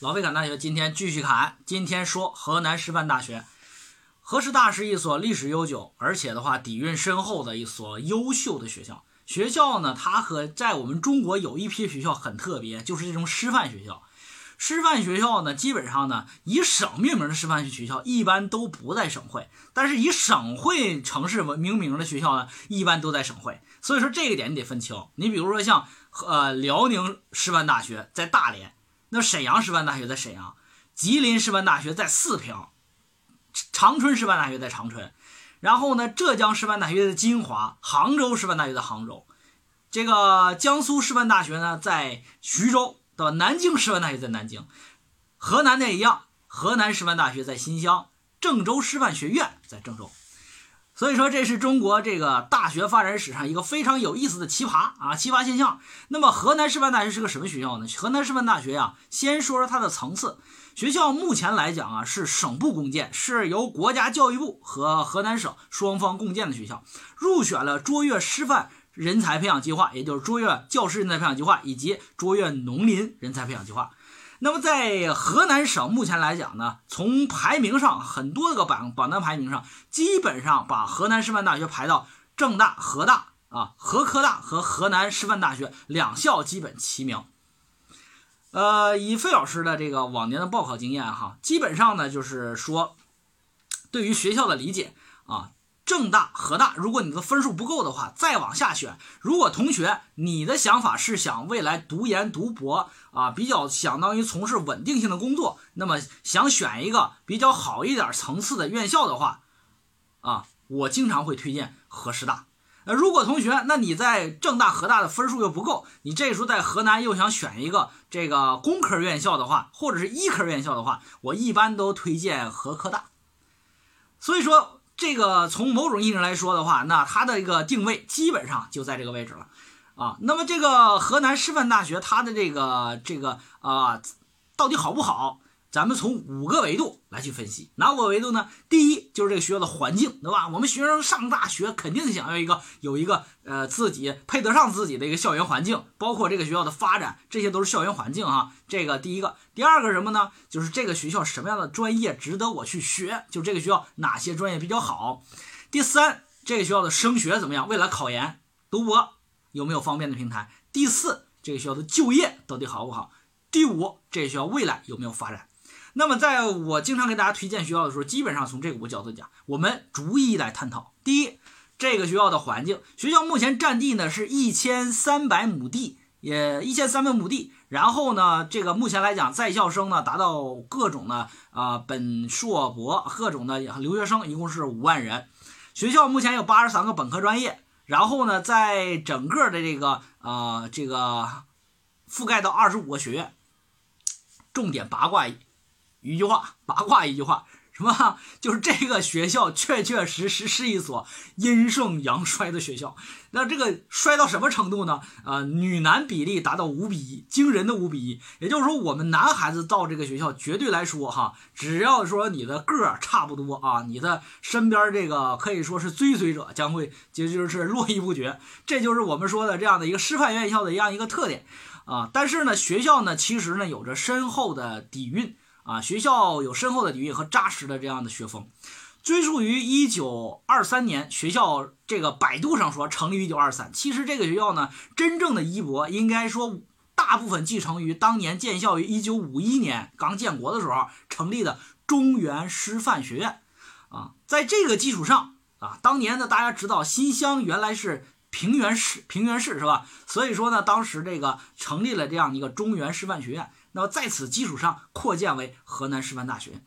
老费侃大学今天继续侃，今天说河南师范大学。河师大是一所历史悠久，而且的话底蕴深厚的一所优秀的学校。学校呢，它和在我们中国有一批学校很特别，就是这种师范学校。师范学校呢，基本上呢以省命名的师范学校一般都不在省会，但是以省会城市命名的学校呢，一般都在省会。所以说这一点你得分清。你比如说像呃辽宁师范大学在大连。那沈阳师范大学在沈阳，吉林师范大学在四平，长春师范大学在长春，然后呢，浙江师范大学在金华，杭州师范大学在杭州，这个江苏师范大学呢在徐州，对吧？南京师范大学在南京，河南的也一样，河南师范大学在新乡，郑州师范学院在郑州。所以说，这是中国这个大学发展史上一个非常有意思的奇葩啊，奇葩现象。那么，河南师范大学是个什么学校呢？河南师范大学呀，先说说它的层次。学校目前来讲啊，是省部共建，是由国家教育部和河南省双方共建的学校，入选了卓越师范人才培养计划，也就是卓越教师人才培养计划以及卓越农林人才培养计划。那么在河南省目前来讲呢，从排名上很多个榜榜单排名上，基本上把河南师范大学排到郑大、河大啊、河科大和河南师范大学两校基本齐名。呃，以费老师的这个往年的报考经验哈，基本上呢就是说，对于学校的理解啊。郑大、河大，如果你的分数不够的话，再往下选。如果同学你的想法是想未来读研读博啊，比较相当于从事稳定性的工作，那么想选一个比较好一点层次的院校的话，啊，我经常会推荐河师大。那，如果同学那你在郑大、河大的分数又不够，你这时候在河南又想选一个这个工科院校的话，或者是医科院校的话，我一般都推荐河科大。所以说。这个从某种意义上来说的话，那它的一个定位基本上就在这个位置了，啊，那么这个河南师范大学它的这个这个啊，到底好不好？咱们从五个维度来去分析，哪五个维度呢？第一就是这个学校的环境，对吧？我们学生上大学肯定想要一个有一个呃自己配得上自己的一个校园环境，包括这个学校的发展，这些都是校园环境哈。这个第一个，第二个什么呢？就是这个学校什么样的专业值得我去学？就这个学校哪些专业比较好？第三，这个学校的升学怎么样？未来考研、读博有没有方便的平台？第四，这个学校的就业到底好不好？第五，这个学校未来有没有发展？那么，在我经常给大家推荐学校的时候，基本上从这五个角度讲，我们逐一来探讨。第一，这个学校的环境，学校目前占地呢是一千三百亩地，也一千三百亩地。然后呢，这个目前来讲，在校生呢达到各种的啊本硕博各种的留学生，一共是五万人。学校目前有八十三个本科专业，然后呢，在整个的这个啊这个覆盖到二十五个学院，重点八卦。一句话，八卦一句话，什么？就是这个学校确确实实是一所阴盛阳衰的学校。那这个衰到什么程度呢？啊，女男比例达到五比一，惊人的五比一。也就是说，我们男孩子到这个学校，绝对来说哈，只要说你的个儿差不多啊，你的身边这个可以说是追随者将会就就是络绎不绝。这就是我们说的这样的一个师范院校的这样一个特点啊。但是呢，学校呢，其实呢，有着深厚的底蕴。啊，学校有深厚的底蕴和扎实的这样的学风，追溯于一九二三年，学校这个百度上说成立于一九二三，其实这个学校呢，真正的衣钵应该说大部分继承于当年建校于一九五一年刚建国的时候成立的中原师范学院，啊，在这个基础上啊，当年呢大家知道新乡原来是平原市，平原市是吧？所以说呢，当时这个成立了这样一个中原师范学院。那么在此基础上扩建为河南师范大学，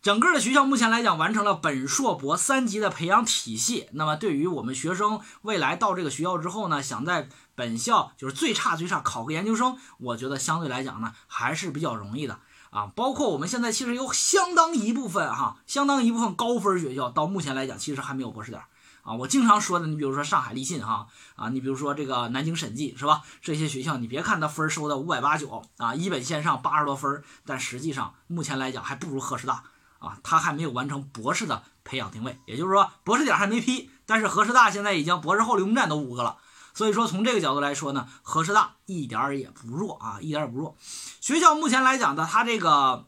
整个的学校目前来讲完成了本硕博三级的培养体系。那么对于我们学生未来到这个学校之后呢，想在本校就是最差最差考个研究生，我觉得相对来讲呢还是比较容易的啊。包括我们现在其实有相当一部分哈，相当一部分高分学校到目前来讲其实还没有博士点。啊，我经常说的，你比如说上海立信哈，啊，你比如说这个南京审计是吧？这些学校，你别看它分收的五百八九啊，一本线上八十多分，但实际上目前来讲还不如河师大啊，它还没有完成博士的培养定位，也就是说博士点还没批，但是河师大现在已经博士后流动站都五个了所以说从这个角度来说呢，河师大一点儿也不弱啊，一点儿也不弱。学校目前来讲呢，它这个。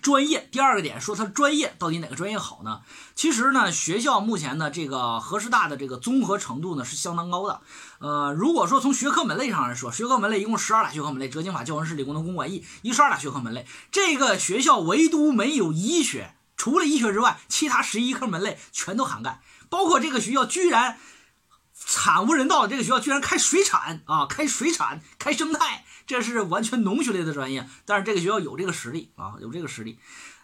专业，第二个点说它专业到底哪个专业好呢？其实呢，学校目前的这个河师大的这个综合程度呢是相当高的。呃，如果说从学科门类上来说，学科门类一共十二大学科门类，哲经法、教文史、理工农、工管艺，一十二大学科门类。这个学校唯独没有医学，除了医学之外，其他十一科门类全都涵盖。包括这个学校居然惨无人道，这个学校居然开水产啊，开水产，开生态。这是完全农学类的专业，但是这个学校有这个实力啊，有这个实力，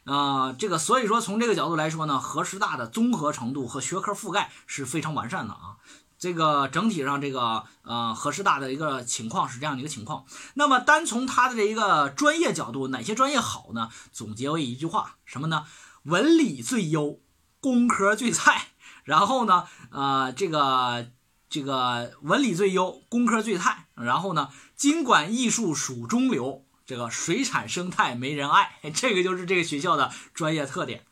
啊，这个所以说从这个角度来说呢，河师大的综合程度和学科覆盖是非常完善的啊。这个整体上这个呃河师大的一个情况是这样的一个情况。那么单从它的这一个专业角度，哪些专业好呢？总结为一句话，什么呢？文理最优，工科最菜。然后呢，呃，这个。这个文理最优，工科最菜，然后呢，经管艺术属中流，这个水产生态没人爱，这个就是这个学校的专业特点，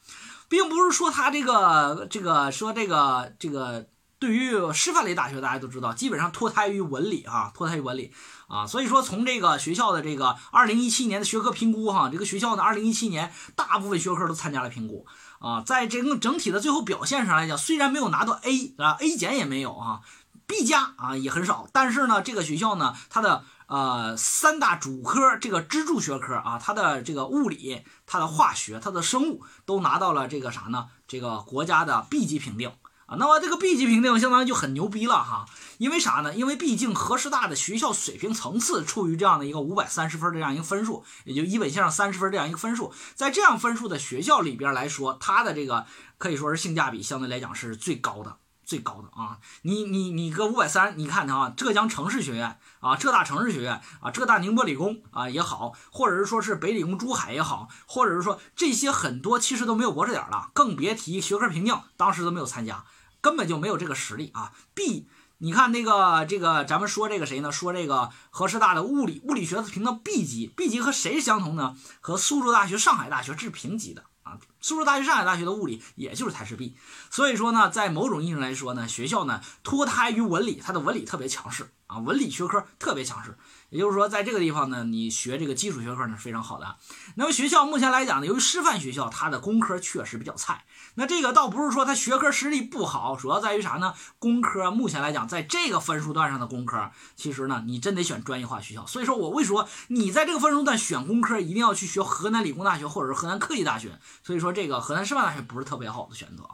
并不是说他这个这个说这个这个对于师范类大学，大家都知道，基本上脱胎于文理啊，脱胎于文理啊，所以说从这个学校的这个二零一七年的学科评估哈，这个学校呢，二零一七年大部分学科都参加了评估啊，在这个整体的最后表现上来讲，虽然没有拿到 A 啊，A 减也没有啊。B 加啊也很少，但是呢，这个学校呢，它的呃三大主科这个支柱学科啊，它的这个物理、它的化学、它的生物都拿到了这个啥呢？这个国家的 B 级评定啊。那么这个 B 级评定相当于就很牛逼了哈，因为啥呢？因为毕竟河师大的学校水平层次处于这样的一个五百三十分这样一个分数，也就一本线上三十分这样一个分数，在这样分数的学校里边来说，它的这个可以说是性价比相对来讲是最高的。最高的啊，你你你个五百三，你看啊，浙江城市学院啊，浙大城市学院啊，浙大宁波理工啊也好，或者是说是北理工珠海也好，或者是说这些很多其实都没有博士点了，更别提学科评定，当时都没有参加，根本就没有这个实力啊。B，你看那个这个咱们说这个谁呢？说这个河师大的物理物理学评到 B 级，B 级和谁相同呢？和苏州大学、上海大学是平级的啊。苏州大学、上海大学的物理也就是台式 B，所以说呢，在某种意义上来说呢，学校呢脱胎于文理，它的文理特别强势啊，文理学科特别强势。也就是说，在这个地方呢，你学这个基础学科呢是非常好的。那么学校目前来讲呢，由于师范学校，它的工科确实比较菜。那这个倒不是说它学科实力不好，主要在于啥呢？工科目前来讲，在这个分数段上的工科，其实呢，你真得选专业化学校。所以说我为什么你在这个分数段选工科，一定要去学河南理工大学或者是河南科技大学？所以说这个河南师范大学不是特别好的选择。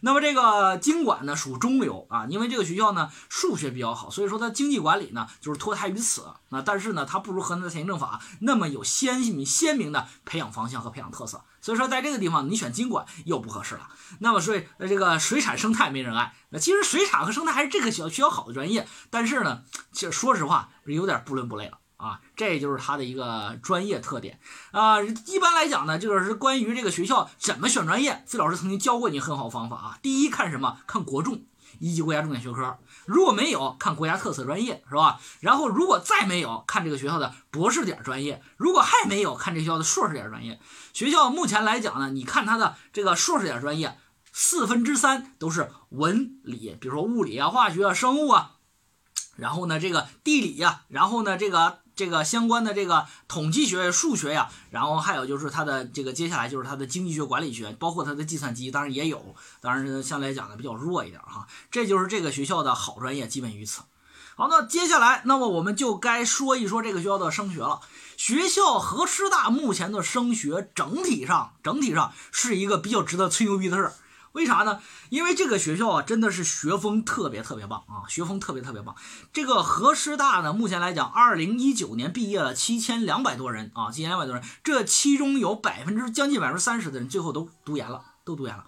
那么这个经管呢属中流啊，因为这个学校呢数学比较好，所以说它经济管理呢就是脱胎于此。那但是呢，它不如河南的财政法那么有鲜明鲜明的培养方向和培养特色。所以说在这个地方你选经管又不合适了。那么所以这个水产生态没人爱。那其实水产和生态还是这个学校学校好的专业，但是呢，其实说实话有点不伦不类了。啊，这就是它的一个专业特点啊。一般来讲呢，这个是关于这个学校怎么选专业，费老师曾经教过你很好方法啊。第一看什么？看国重一级国家重点学科，如果没有，看国家特色专业，是吧？然后如果再没有，看这个学校的博士点专业；如果还没有，看这学校的硕士点专业。学校目前来讲呢，你看它的这个硕士点专业，四分之三都是文理，比如说物理啊、化学啊、生物啊，然后呢这个地理呀，然后呢这个。这个相关的这个统计学、数学呀，然后还有就是它的这个接下来就是它的经济学、管理学，包括它的计算机，当然也有，当然相对来讲呢比较弱一点哈。这就是这个学校的好专业，基本于此。好，那接下来，那么我们就该说一说这个学校的升学了。学校和师大目前的升学整体上，整体上是一个比较值得吹牛逼的事儿。为啥呢？因为这个学校啊，真的是学风特别特别棒啊，学风特别特别棒。这个河师大呢，目前来讲，二零一九年毕业了七千两百多人啊，七千两百多人，这其中有百分之将近百分之三十的人最后都读研了，都读研了。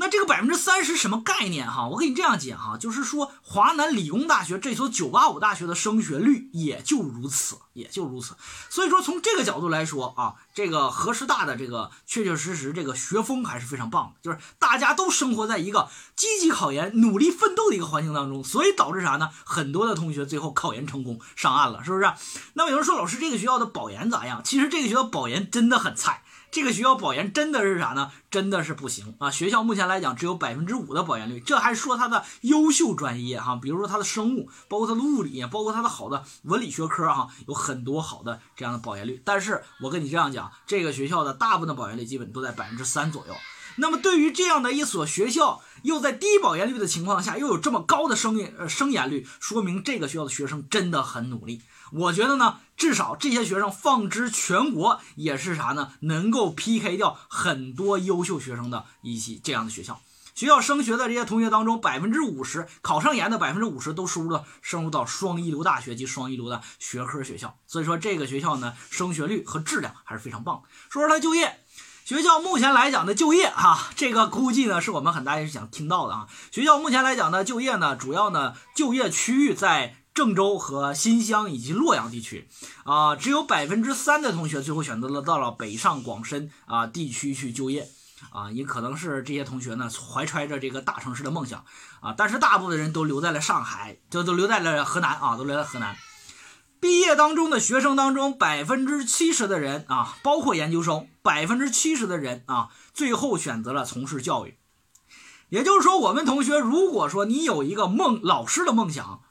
那这个百分之三十什么概念哈？我给你这样解哈，就是说华南理工大学这所九八五大学的升学率也就如此，也就如此。所以说从这个角度来说啊，这个河师大的这个确确实实这个学风还是非常棒的，就是大家都生活在一个积极考研、努力奋斗的一个环境当中，所以导致啥呢？很多的同学最后考研成功上岸了，是不是？那么有人说老师这个学校的保研咋样？其实这个学校保研真的很菜。这个学校保研真的是啥呢？真的是不行啊！学校目前来讲只有百分之五的保研率，这还说它的优秀专业哈，比如说它的生物，包括它的物理，包括它的好的文理学科哈，有很多好的这样的保研率。但是我跟你这样讲，这个学校的大部分的保研率基本都在百分之三左右。那么对于这样的一所学校，又在低保研率的情况下，又有这么高的生研呃生研率，说明这个学校的学生真的很努力。我觉得呢，至少这些学生放之全国也是啥呢？能够 PK 掉很多优秀学生的一些这样的学校。学校升学的这些同学当中，百分之五十考上研的百分之五十都输入了升入到双一流大学及双一流的学科学校。所以说这个学校呢，升学率和质量还是非常棒。说说它就业。学校目前来讲的就业，哈，这个估计呢是我们很大也是想听到的啊。学校目前来讲呢，就业呢，主要呢就业区域在郑州和新乡以及洛阳地区，啊，只有百分之三的同学最后选择了到了北上广深啊地区去就业，啊，也可能是这些同学呢怀揣着这个大城市的梦想啊，但是大部分人都留在了上海，就都留在了河南啊，都留在河南。毕业当中的学生当中，百分之七十的人啊，包括研究生，百分之七十的人啊，最后选择了从事教育。也就是说，我们同学如果说你有一个梦，老师的梦想，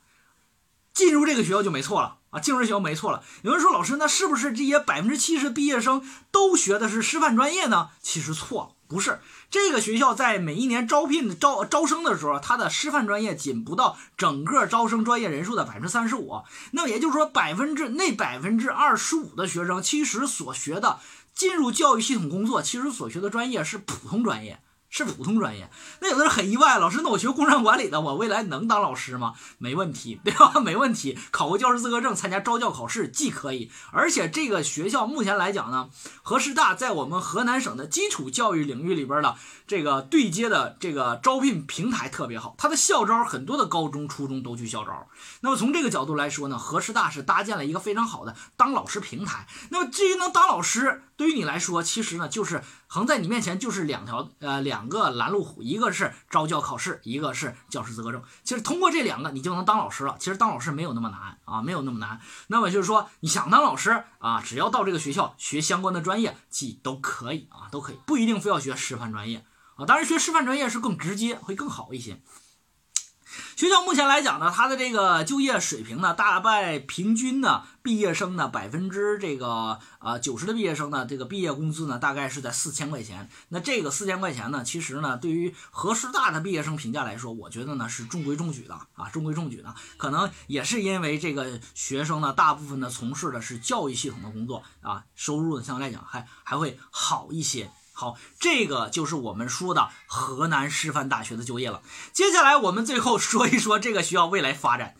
进入这个学校就没错了啊，进入这学校没错了。有人说，老师，那是不是这些百分之七十毕业生都学的是师范专业呢？其实错了。不是这个学校在每一年招聘招招生的时候，它的师范专业仅不到整个招生专业人数的百分之三十五。那么也就是说，百分之那百分之二十五的学生，其实所学的进入教育系统工作，其实所学的专业是普通专业。是普通专业，那有的人很意外，老师，那我学工商管理的，我未来能当老师吗？没问题，对吧？没问题，考个教师资格证，参加招教考试既可以，而且这个学校目前来讲呢，河师大在我们河南省的基础教育领域里边的这个对接的这个招聘平台特别好，它的校招很多的高中、初中都去校招。那么从这个角度来说呢，河师大是搭建了一个非常好的当老师平台。那么至于能当老师，对于你来说，其实呢就是横在你面前就是两条呃两。个拦路虎，一个是招教考试，一个是教师资格证。其实通过这两个，你就能当老师了。其实当老师没有那么难啊，没有那么难。那么就是说，你想当老师啊，只要到这个学校学相关的专业，记都可以啊，都可以，不一定非要学师范专业啊。当然，学师范专业是更直接，会更好一些。学校目前来讲呢，它的这个就业水平呢，大概平均呢，毕业生呢百分之这个呃九十的毕业生呢，这个毕业工资呢大概是在四千块钱。那这个四千块钱呢，其实呢，对于河师大的毕业生评价来说，我觉得呢是中规中矩的啊，中规中矩的。可能也是因为这个学生呢，大部分呢从事的是教育系统的工作啊，收入呢相对来讲还还会好一些。好，这个就是我们说的河南师范大学的就业了。接下来我们最后说一说这个学校未来发展。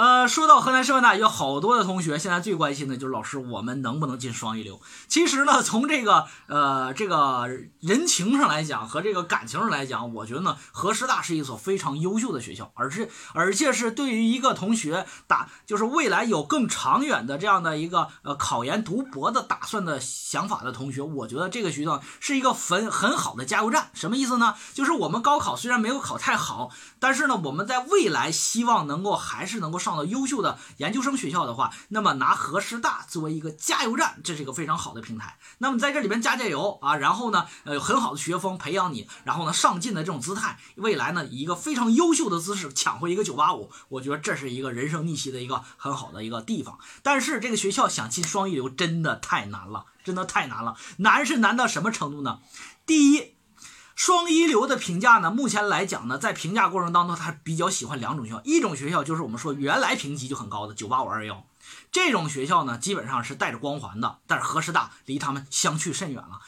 呃，说到河南师范大学，好多的同学现在最关心的就是老师，我们能不能进双一流？其实呢，从这个呃这个人情上来讲和这个感情上来讲，我觉得呢，河师大是一所非常优秀的学校，而是而且是对于一个同学打就是未来有更长远的这样的一个呃考研读博的打算的想法的同学，我觉得这个学校是一个很很好的加油站。什么意思呢？就是我们高考虽然没有考太好，但是呢，我们在未来希望能够还是能够。上到优秀的研究生学校的话，那么拿河师大作为一个加油站，这是一个非常好的平台。那么在这里边加加油啊，然后呢，呃，很好的学风培养你，然后呢，上进的这种姿态，未来呢，以一个非常优秀的姿势抢回一个九八五，我觉得这是一个人生逆袭的一个很好的一个地方。但是这个学校想进双一流真的太难了，真的太难了。难是难到什么程度呢？第一。双一流的评价呢，目前来讲呢，在评价过程当中，他比较喜欢两种学校，一种学校就是我们说原来评级就很高的九八五二幺，这种学校呢，基本上是带着光环的，但是河师大离他们相去甚远了。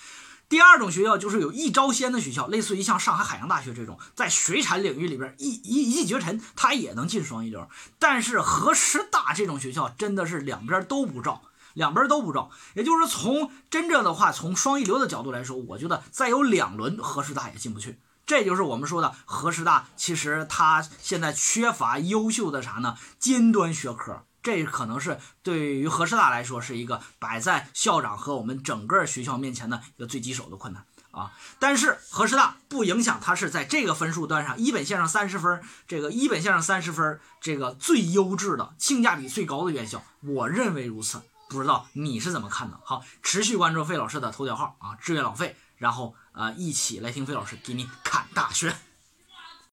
第二种学校就是有一招鲜的学校，类似于像上海海洋大学这种，在水产领域里边一一一骑绝尘，它也能进双一流。但是河师大这种学校真的是两边都不照。两边都不招，也就是从真正的话，从双一流的角度来说，我觉得再有两轮河师大也进不去。这就是我们说的河师大，其实它现在缺乏优秀的啥呢？尖端学科，这可能是对于河师大来说是一个摆在校长和我们整个学校面前的一个最棘手的困难啊。但是河师大不影响它是在这个分数段上，一本线上三十分，这个一本线上三十分，这个最优质的性价比最高的院校，我认为如此。不知道你是怎么看的？好，持续关注费老师的头条号啊，志愿老费，然后呃，一起来听费老师给你侃大学。